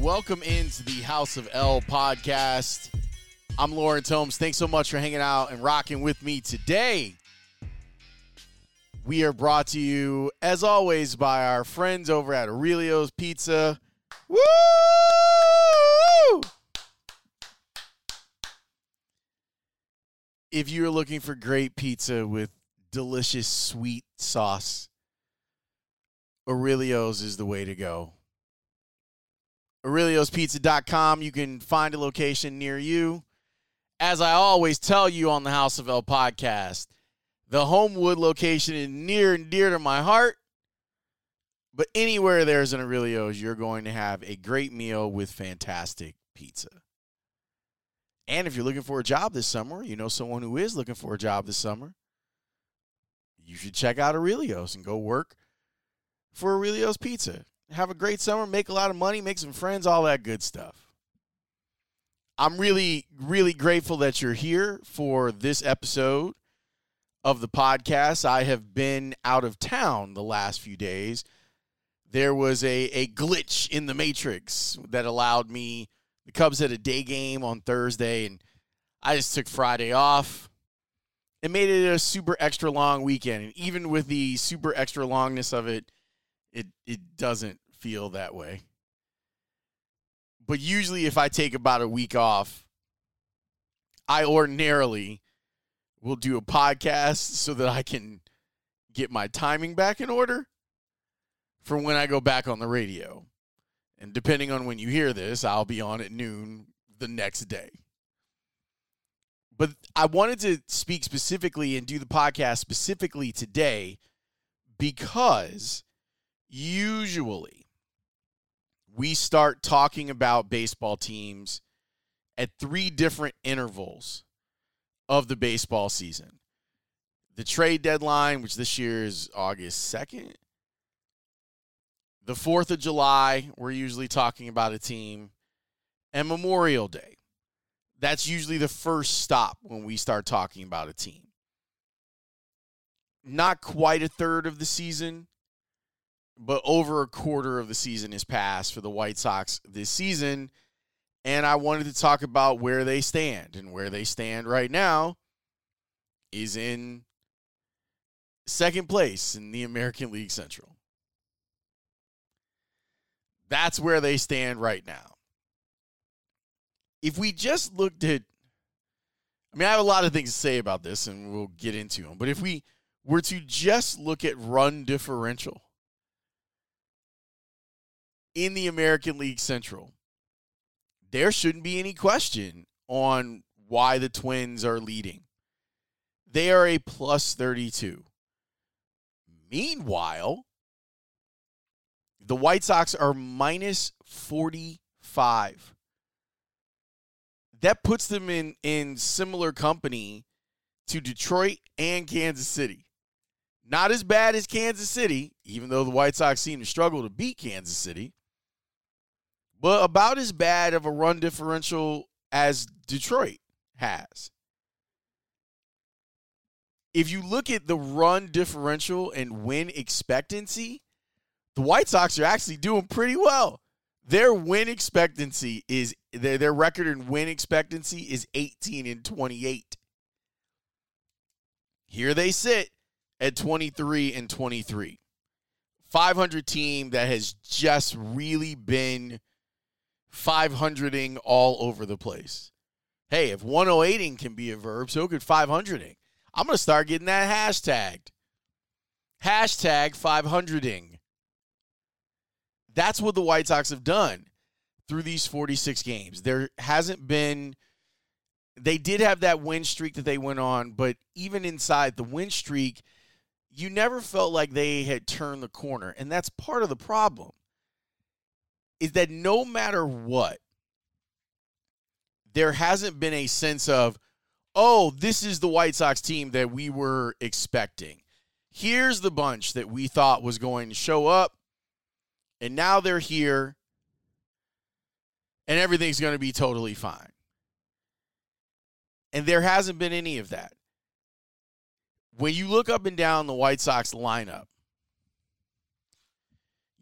Welcome into the House of L podcast. I'm Laurence Holmes. Thanks so much for hanging out and rocking with me today. We are brought to you, as always, by our friends over at Aurelio's Pizza. Woo! If you're looking for great pizza with delicious sweet sauce, Aurelio's is the way to go. Aurelio'sPizza.com. You can find a location near you. As I always tell you on the House of L podcast, the Homewood location is near and dear to my heart. But anywhere there's an Aurelio's, you're going to have a great meal with fantastic pizza. And if you're looking for a job this summer, you know someone who is looking for a job this summer, you should check out Aurelio's and go work for Aurelio's Pizza. Have a great summer, make a lot of money, make some friends, all that good stuff. I'm really, really grateful that you're here for this episode of the podcast. I have been out of town the last few days. There was a, a glitch in the matrix that allowed me. The Cubs had a day game on Thursday, and I just took Friday off. It made it a super extra long weekend. And even with the super extra longness of it, it it doesn't feel that way. But usually if I take about a week off, I ordinarily will do a podcast so that I can get my timing back in order for when I go back on the radio. And depending on when you hear this, I'll be on at noon the next day. But I wanted to speak specifically and do the podcast specifically today because usually we start talking about baseball teams at three different intervals of the baseball season. The trade deadline, which this year is August 2nd. The 4th of July, we're usually talking about a team. And Memorial Day. That's usually the first stop when we start talking about a team. Not quite a third of the season, but over a quarter of the season has passed for the White Sox this season. And I wanted to talk about where they stand. And where they stand right now is in second place in the American League Central. That's where they stand right now. If we just looked at, I mean, I have a lot of things to say about this and we'll get into them, but if we were to just look at run differential, in the American League Central, there shouldn't be any question on why the Twins are leading. They are a plus 32. Meanwhile, the White Sox are minus 45. That puts them in, in similar company to Detroit and Kansas City. Not as bad as Kansas City, even though the White Sox seem to struggle to beat Kansas City but about as bad of a run differential as Detroit has. If you look at the run differential and win expectancy, the White Sox are actually doing pretty well. Their win expectancy is their, their record in win expectancy is 18 and 28. Here they sit at 23 and 23. 500 team that has just really been 500ing all over the place. Hey, if 108ing can be a verb, so could 500ing. I'm going to start getting that hashtagged. Hashtag 500ing. That's what the White Sox have done through these 46 games. There hasn't been, they did have that win streak that they went on, but even inside the win streak, you never felt like they had turned the corner. And that's part of the problem is that no matter what, there hasn't been a sense of, oh, this is the White Sox team that we were expecting. Here's the bunch that we thought was going to show up, and now they're here, and everything's going to be totally fine. And there hasn't been any of that. When you look up and down the White Sox lineup,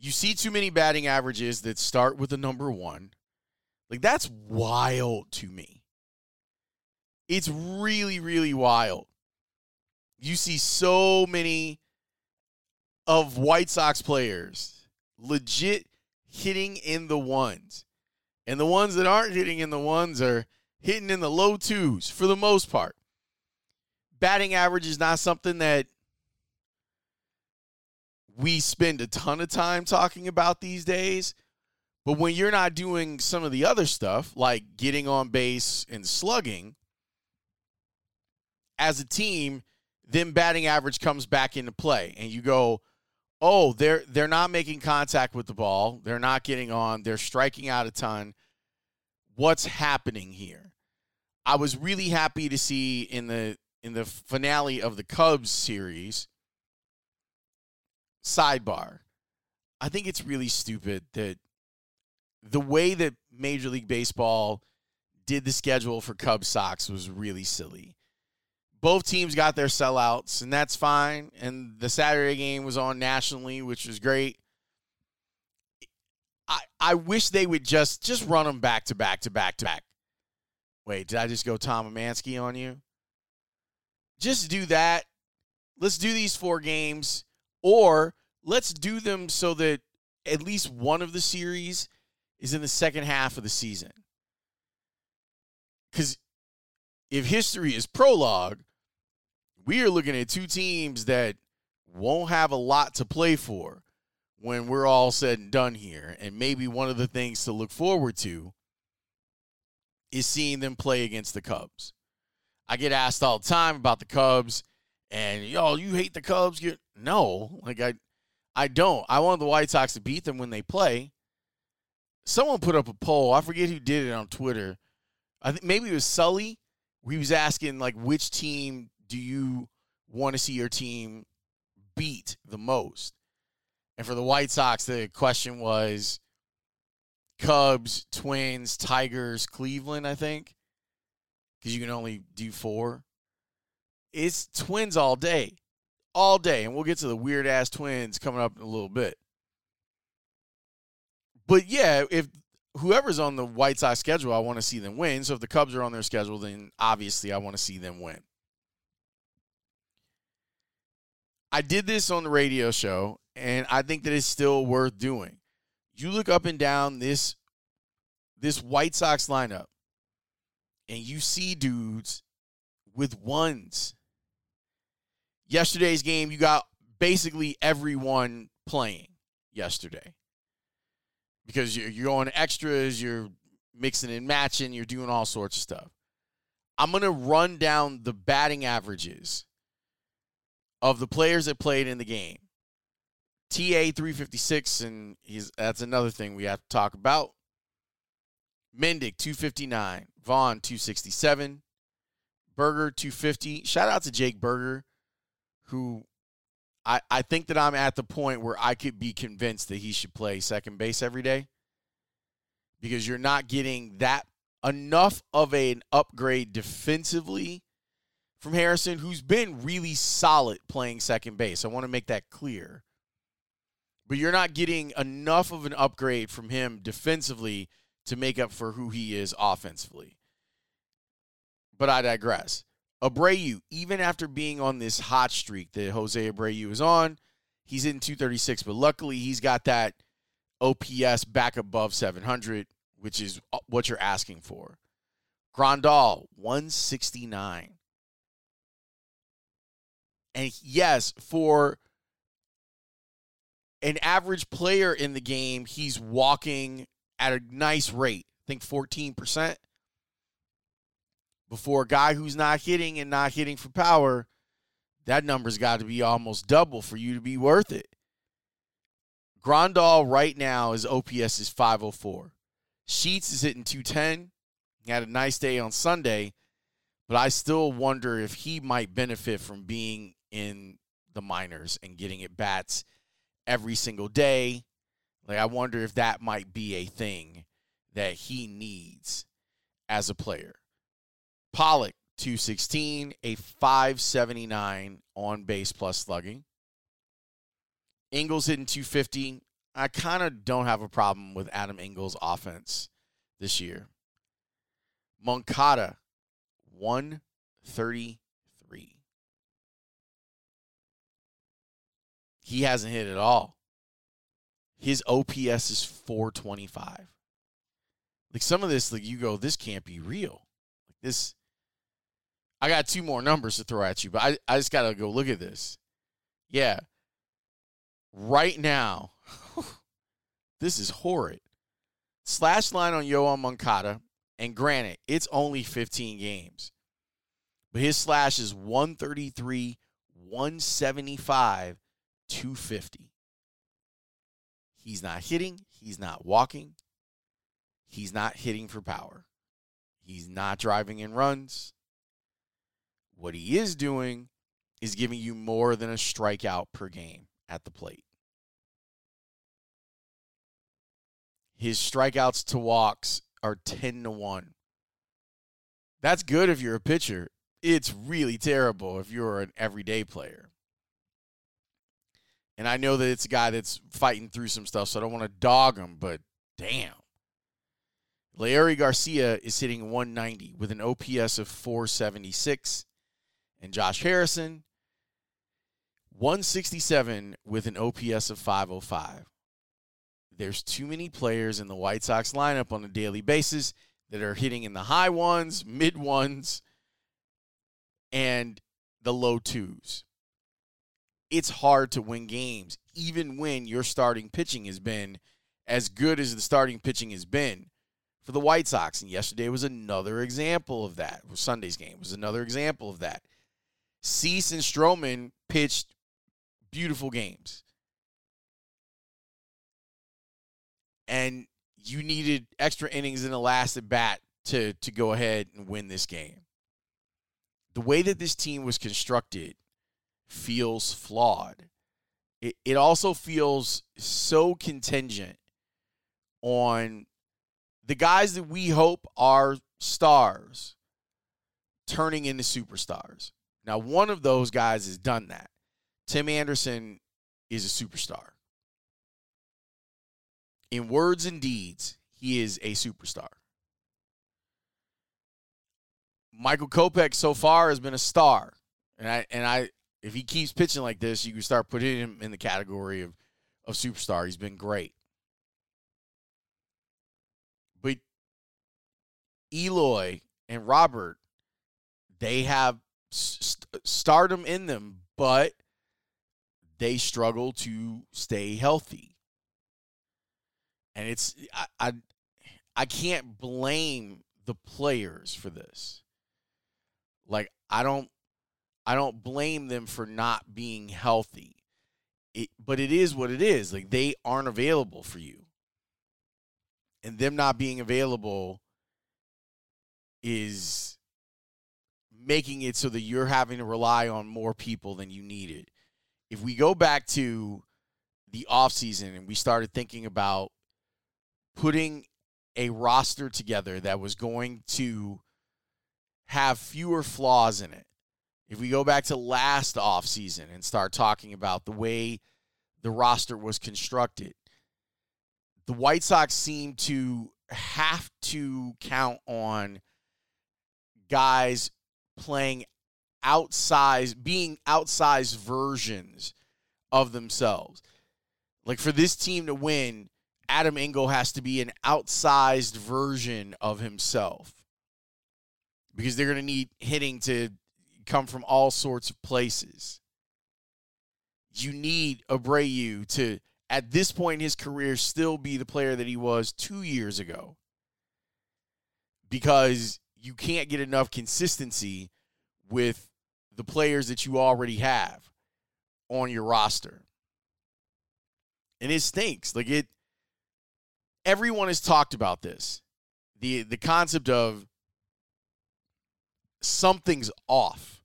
you see too many batting averages that start with the number one. Like, that's wild to me. It's really, really wild. You see so many of White Sox players legit hitting in the ones. And the ones that aren't hitting in the ones are hitting in the low twos for the most part. Batting average is not something that we spend a ton of time talking about these days. But when you're not doing some of the other stuff, like getting on base and slugging, as a team, then batting average comes back into play. And you go, oh, they're they're not making contact with the ball. They're not getting on. They're striking out a ton. What's happening here? I was really happy to see in the in the finale of the Cubs series sidebar. I think it's really stupid that the way that Major League Baseball did the schedule for Cubs Sox was really silly. Both teams got their sellouts, and that's fine. And the Saturday game was on nationally, which was great. I I wish they would just just run them back to back to back to back. Wait, did I just go Tom Emanski on you? Just do that. Let's do these four games. Or let's do them so that at least one of the series is in the second half of the season. Because if history is prologue, we are looking at two teams that won't have a lot to play for when we're all said and done here. And maybe one of the things to look forward to is seeing them play against the Cubs. I get asked all the time about the Cubs and y'all you hate the Cubs. You no, like I, I don't. I want the White Sox to beat them when they play. Someone put up a poll. I forget who did it on Twitter. I think maybe it was Sully. He was asking like, which team do you want to see your team beat the most? And for the White Sox, the question was Cubs, Twins, Tigers, Cleveland. I think because you can only do four it's twins all day, all day. And we'll get to the weird ass twins coming up in a little bit. But yeah, if whoever's on the White Sox schedule, I want to see them win. So if the Cubs are on their schedule, then obviously I want to see them win. I did this on the radio show, and I think that it's still worth doing. You look up and down this this White Sox lineup, and you see dudes with ones yesterday's game, you got basically everyone playing yesterday because you're, you're going extras, you're mixing and matching, you're doing all sorts of stuff. I'm going to run down the batting averages of the players that played in the game. TA 356, and he's that's another thing we have to talk about. Mendick 259, Vaughn 267, Burger 250. Shout out to Jake Burger who I, I think that I'm at the point where I could be convinced that he should play second base every day because you're not getting that enough of an upgrade defensively from Harrison, who's been really solid playing second base. I want to make that clear. but you're not getting enough of an upgrade from him defensively to make up for who he is offensively. But I digress. Abreu, even after being on this hot streak that Jose Abreu is on, he's in 236, but luckily he's got that OPS back above 700, which is uh, what you're asking for. Grandal, 169. And yes, for an average player in the game, he's walking at a nice rate. I think 14%. Before a guy who's not hitting and not hitting for power, that number's got to be almost double for you to be worth it. Grandal right now, his OPS is 504. Sheets is hitting 210. He had a nice day on Sunday, but I still wonder if he might benefit from being in the minors and getting at bats every single day. Like, I wonder if that might be a thing that he needs as a player. Pollock, 216, a 579 on base plus slugging. Engel's hitting 250. I kind of don't have a problem with Adam Engel's offense this year. Moncada, 133. He hasn't hit at all. His OPS is 425. Like some of this, like you go, this can't be real. Like this, I got two more numbers to throw at you, but I, I just got to go look at this. Yeah, right now, this is horrid. Slash line on Yoan Moncada, and granted, it's only 15 games, but his slash is 133, 175, 250. He's not hitting, he's not walking, he's not hitting for power, he's not driving in runs. What he is doing is giving you more than a strikeout per game at the plate. His strikeouts to walks are 10 to 1. That's good if you're a pitcher. It's really terrible if you're an everyday player. And I know that it's a guy that's fighting through some stuff, so I don't want to dog him, but damn. Leury Garcia is hitting 190 with an OPS of 476. And Josh Harrison 167 with an OPS of 505. There's too many players in the White Sox lineup on a daily basis that are hitting in the high ones, mid ones, and the low twos. It's hard to win games, even when your starting pitching has been as good as the starting pitching has been for the White Sox. And yesterday was another example of that. Sunday's game was another example of that. Cease and Stroman pitched beautiful games. And you needed extra innings in the last at bat to to go ahead and win this game. The way that this team was constructed feels flawed. It, it also feels so contingent on the guys that we hope are stars turning into superstars. Now, one of those guys has done that. Tim Anderson is a superstar. In words and deeds, he is a superstar. Michael Kopech so far has been a star. And I and I if he keeps pitching like this, you can start putting him in the category of, of superstar. He's been great. But Eloy and Robert, they have st- stardom in them, but they struggle to stay healthy. And it's I, I I can't blame the players for this. Like I don't I don't blame them for not being healthy. It, but it is what it is. Like they aren't available for you. And them not being available is making it so that you're having to rely on more people than you needed. If we go back to the offseason and we started thinking about putting a roster together that was going to have fewer flaws in it. If we go back to last offseason and start talking about the way the roster was constructed. The White Sox seem to have to count on guys playing outsized, being outsized versions of themselves. Like for this team to win, Adam Engel has to be an outsized version of himself because they're going to need hitting to come from all sorts of places. You need Abreu to, at this point in his career, still be the player that he was two years ago because you can't get enough consistency with the players that you already have on your roster. And it stinks. Like it everyone has talked about this. The the concept of something's off.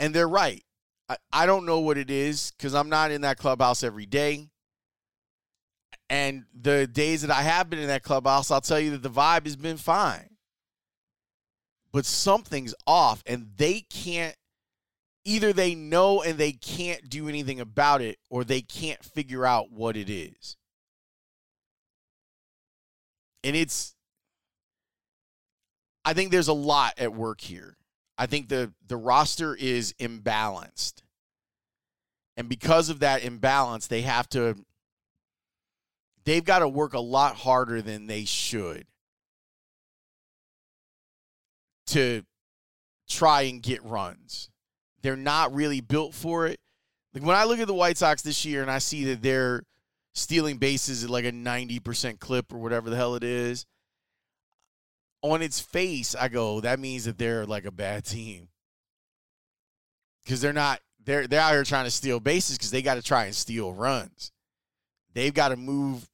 And they're right. I, I don't know what it is because I'm not in that clubhouse every day. And the days that I have been in that clubhouse, I'll tell you that the vibe has been fine. But something's off, and they can't either they know and they can't do anything about it, or they can't figure out what it is. And it's I think there's a lot at work here. I think the the roster is imbalanced. And because of that imbalance, they have to they've got to work a lot harder than they should to try and get runs. They're not really built for it. Like when I look at the White Sox this year and I see that they're stealing bases at like a 90% clip or whatever the hell it is, on its face, I go, that means that they're like a bad team. Because they're not, they're they're out here trying to steal bases because they got to try and steal runs. They've got to move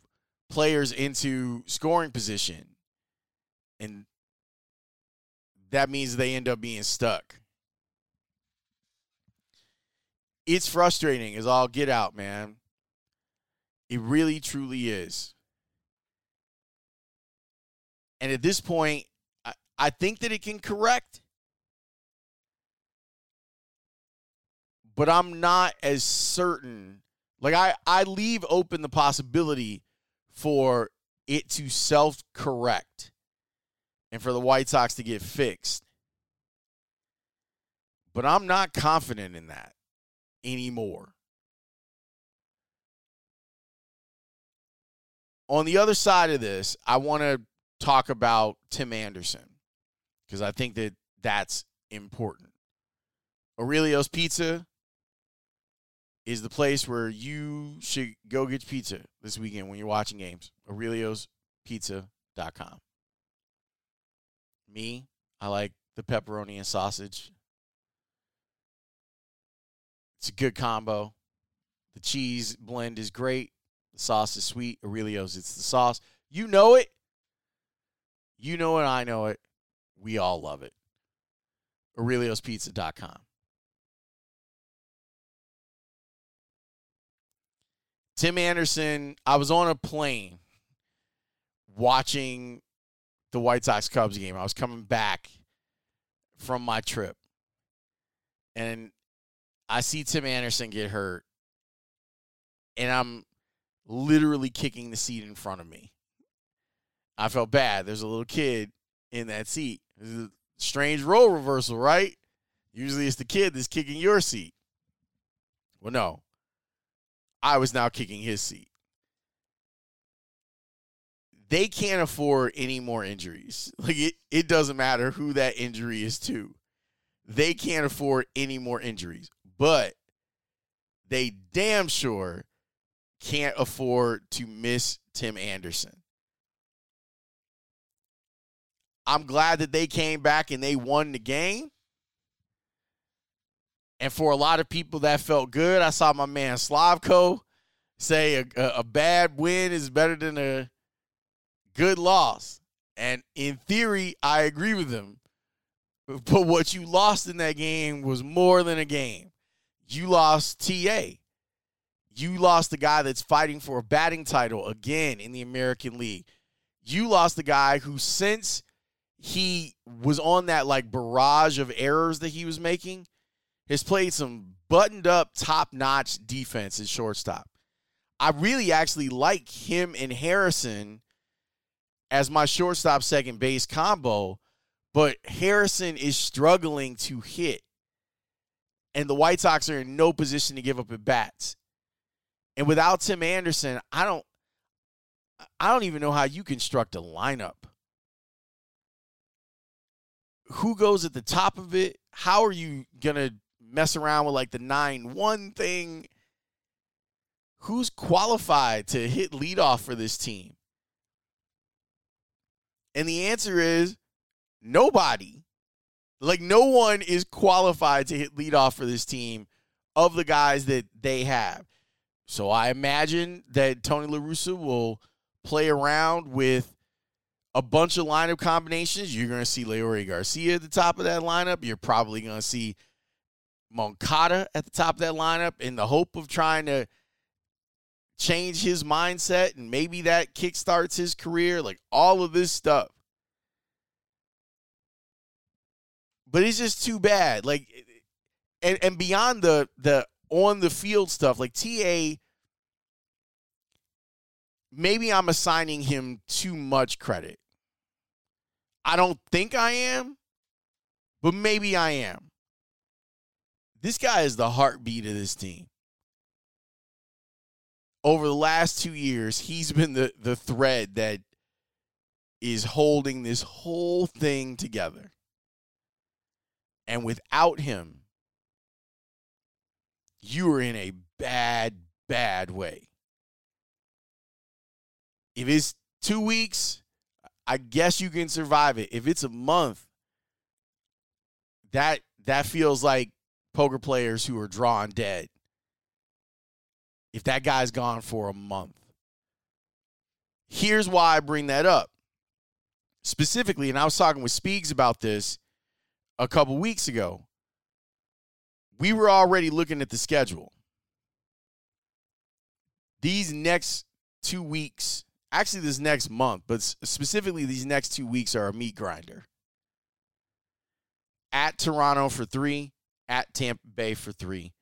players into scoring position. And that means they end up being stuck. It's frustrating as all get out, man. It really, truly is. And at this point, I, I think that it can correct. But I'm not as certain. Like I, I leave open the possibility for it to self correct and for the White Sox to get fixed. But I'm not confident in that anymore. On the other side of this, I want to talk about Tim Anderson because I think that that's important. Aurelio's Pizza is the place where you should go get pizza this weekend when you're watching games. Aurelio'sPizza.com. Me, I like the pepperoni and sausage. It's a good combo. The cheese blend is great. The sauce is sweet. Aurelio's, it's the sauce. You know it. You know it. I know it. We all love it. Aurelio'sPizza.com. Tim Anderson, I was on a plane watching the White Sox Cubs game. I was coming back from my trip. And I see Tim Anderson get hurt. And I'm literally kicking the seat in front of me. I felt bad. There's a little kid in that seat. strange role reversal, right? Usually it's the kid that's kicking your seat. Well, no. I was now kicking his seat. They can't afford any more injuries. Like it, it doesn't matter who that injury is to. They can't afford any more injuries. But they damn sure can't afford to miss Tim Anderson. I'm glad that they came back and they won the game. And for a lot of people, that felt good. I saw my man Slavko say a, a, a bad win is better than a good loss. And in theory, I agree with him. But what you lost in that game was more than a game. You lost TA. You lost the guy that's fighting for a batting title again in the American League. You lost the guy who, since he was on that like barrage of errors that he was making, has played some buttoned up, top notch defense at shortstop. I really actually like him and Harrison as my shortstop second base combo, but Harrison is struggling to hit. And the White Sox are in no position to give up at bats. And without Tim Anderson, I don't I don't even know how you construct a lineup. Who goes at the top of it? How are you going to mess around with like the 9 1 thing? Who's qualified to hit leadoff for this team? And the answer is nobody. Like, no one is qualified to hit leadoff for this team of the guys that they have. So I imagine that Tony LaRussa will play around with a bunch of lineup combinations. You're going to see Leury Garcia at the top of that lineup. You're probably going to see Moncada at the top of that lineup in the hope of trying to change his mindset and maybe that kickstarts his career. Like all of this stuff. But it's just too bad. Like and and beyond the the on the field stuff, like TA maybe I'm assigning him too much credit. I don't think I am, but maybe I am. This guy is the heartbeat of this team. Over the last two years, he's been the, the thread that is holding this whole thing together. And without him, you are in a bad, bad way. If it's two weeks, I guess you can survive it. If it's a month, that that feels like poker players who are drawn dead. If that guy's gone for a month. Here's why I bring that up. Specifically, and I was talking with Speaks about this a couple weeks ago. We were already looking at the schedule. These next two weeks actually this next month, but specifically these next two weeks are a meat grinder. At Toronto for three, at Tampa Bay for three,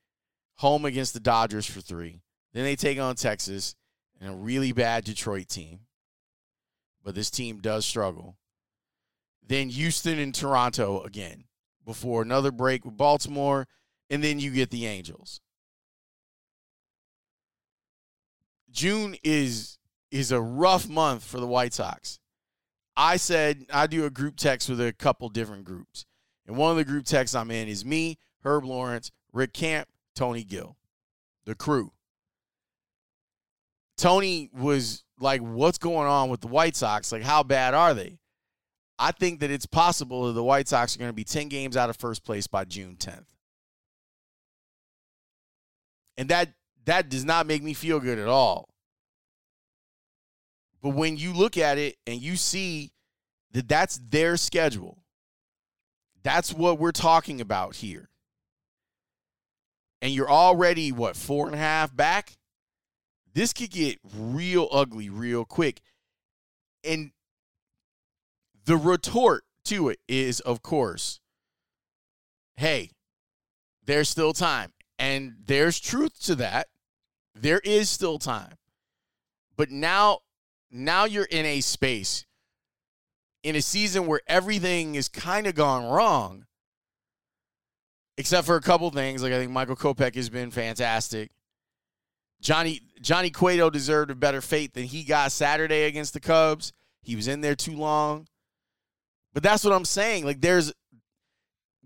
home against the Dodgers for three. Then they take on Texas and a really bad Detroit team. But this team does struggle. Then Houston and Toronto again before another break with Baltimore. And then you get the Angels. June is is a rough month for the White Sox. I said I do a group text with a couple different groups. And one of the group texts I'm in is me, Herb Lawrence, Rick Camp, Tony Gill, the crew. Tony was like, What's going on with the White Sox? Like, how bad are they? I think that it's possible that the White Sox are going to be 10 games out of first place by June 10th. And that that does not make me feel good at all. But when you look at it and you see that that's their schedule, that's what we're talking about here. And you're already, what, four and a half back? This could get real ugly real quick. And the retort to it is, of course, hey, there's still time. And there's truth to that. There is still time. But now now you're in a space in a season where everything is kind of gone wrong, except for a couple things. Like I think Michael Kopech has been fantastic. Johnny Johnny Cueto deserved a better fate than he got Saturday against the Cubs. He was in there too long. But that's what I'm saying. Like there's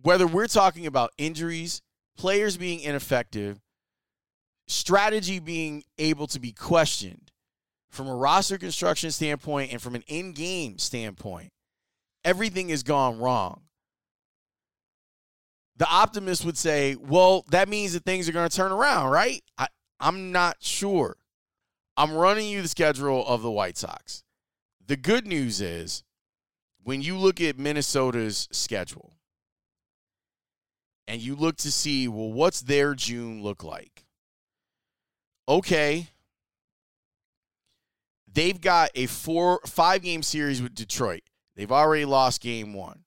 whether we're talking about injuries, players being ineffective, strategy being able to be questioned, from a roster construction standpoint and from an in game standpoint, everything has gone wrong. The optimist would say, well, that means that things are going to turn around, right? I, I'm not sure. I'm running you the schedule of the White Sox. The good news is when you look at Minnesota's schedule and you look to see, well, what's their June look like? Okay, they've got a four five game series with Detroit. They've already lost game one.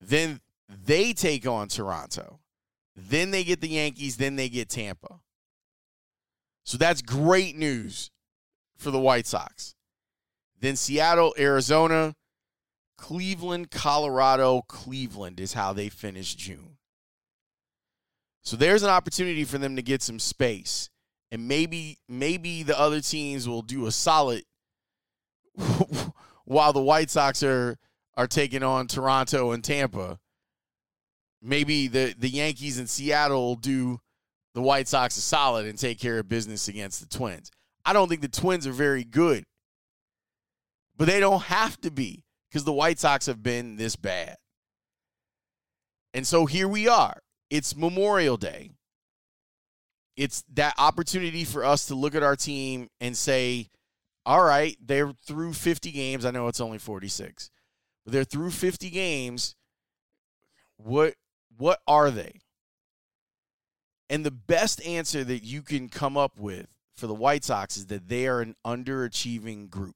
Then they take on Toronto. Then they get the Yankees, then they get Tampa. So that's great news for the White Sox. Then Seattle, Arizona, Cleveland, Colorado, Cleveland is how they finish June. So there's an opportunity for them to get some space. And maybe maybe the other teams will do a solid while the White Sox are are taking on Toronto and Tampa. Maybe the the Yankees in Seattle do the White Sox a solid and take care of business against the Twins. I don't think the Twins are very good. But they don't have to be because the White Sox have been this bad. And so here we are. It's Memorial Day. It's that opportunity for us to look at our team and say, all right, they're through 50 games. I know it's only 46, but they're through 50 games. What what are they? And the best answer that you can come up with for the White Sox is that they are an underachieving group.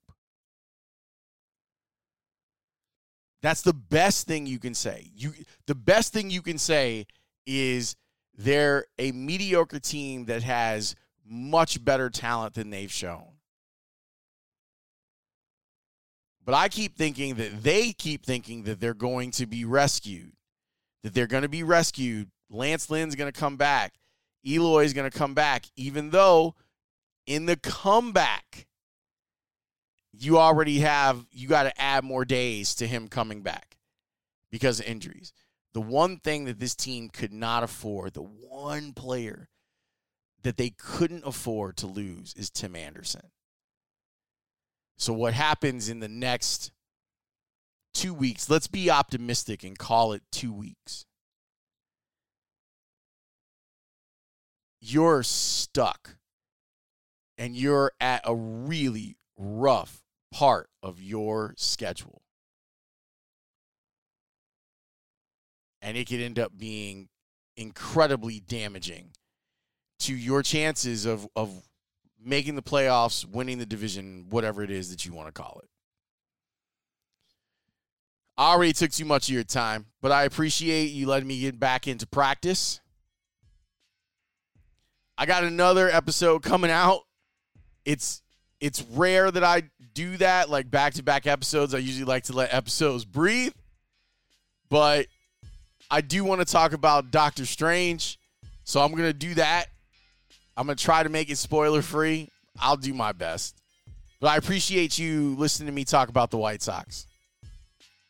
That's the best thing you can say. You the best thing you can say is they're a mediocre team that has much better talent than they've shown. But I keep thinking that they keep thinking that they're going to be rescued. That they're going to be rescued. Lance Lynn's going to come back. Eloy's going to come back, even though in the comeback, you already have you got to add more days to him coming back because of injuries. The one thing that this team could not afford, the one player that they couldn't afford to lose is Tim Anderson. So what happens in the next 2 weeks, let's be optimistic and call it 2 weeks. You're stuck and you're at a really rough part of your schedule. And it could end up being incredibly damaging to your chances of, of making the playoffs, winning the division, whatever it is that you want to call it. I already took too much of your time, but I appreciate you letting me get back into practice. I got another episode coming out. It's it's rare that I do that, like back to back episodes. I usually like to let episodes breathe. But I do want to talk about Doctor Strange. So I'm going to do that. I'm going to try to make it spoiler free. I'll do my best. But I appreciate you listening to me talk about the White Sox.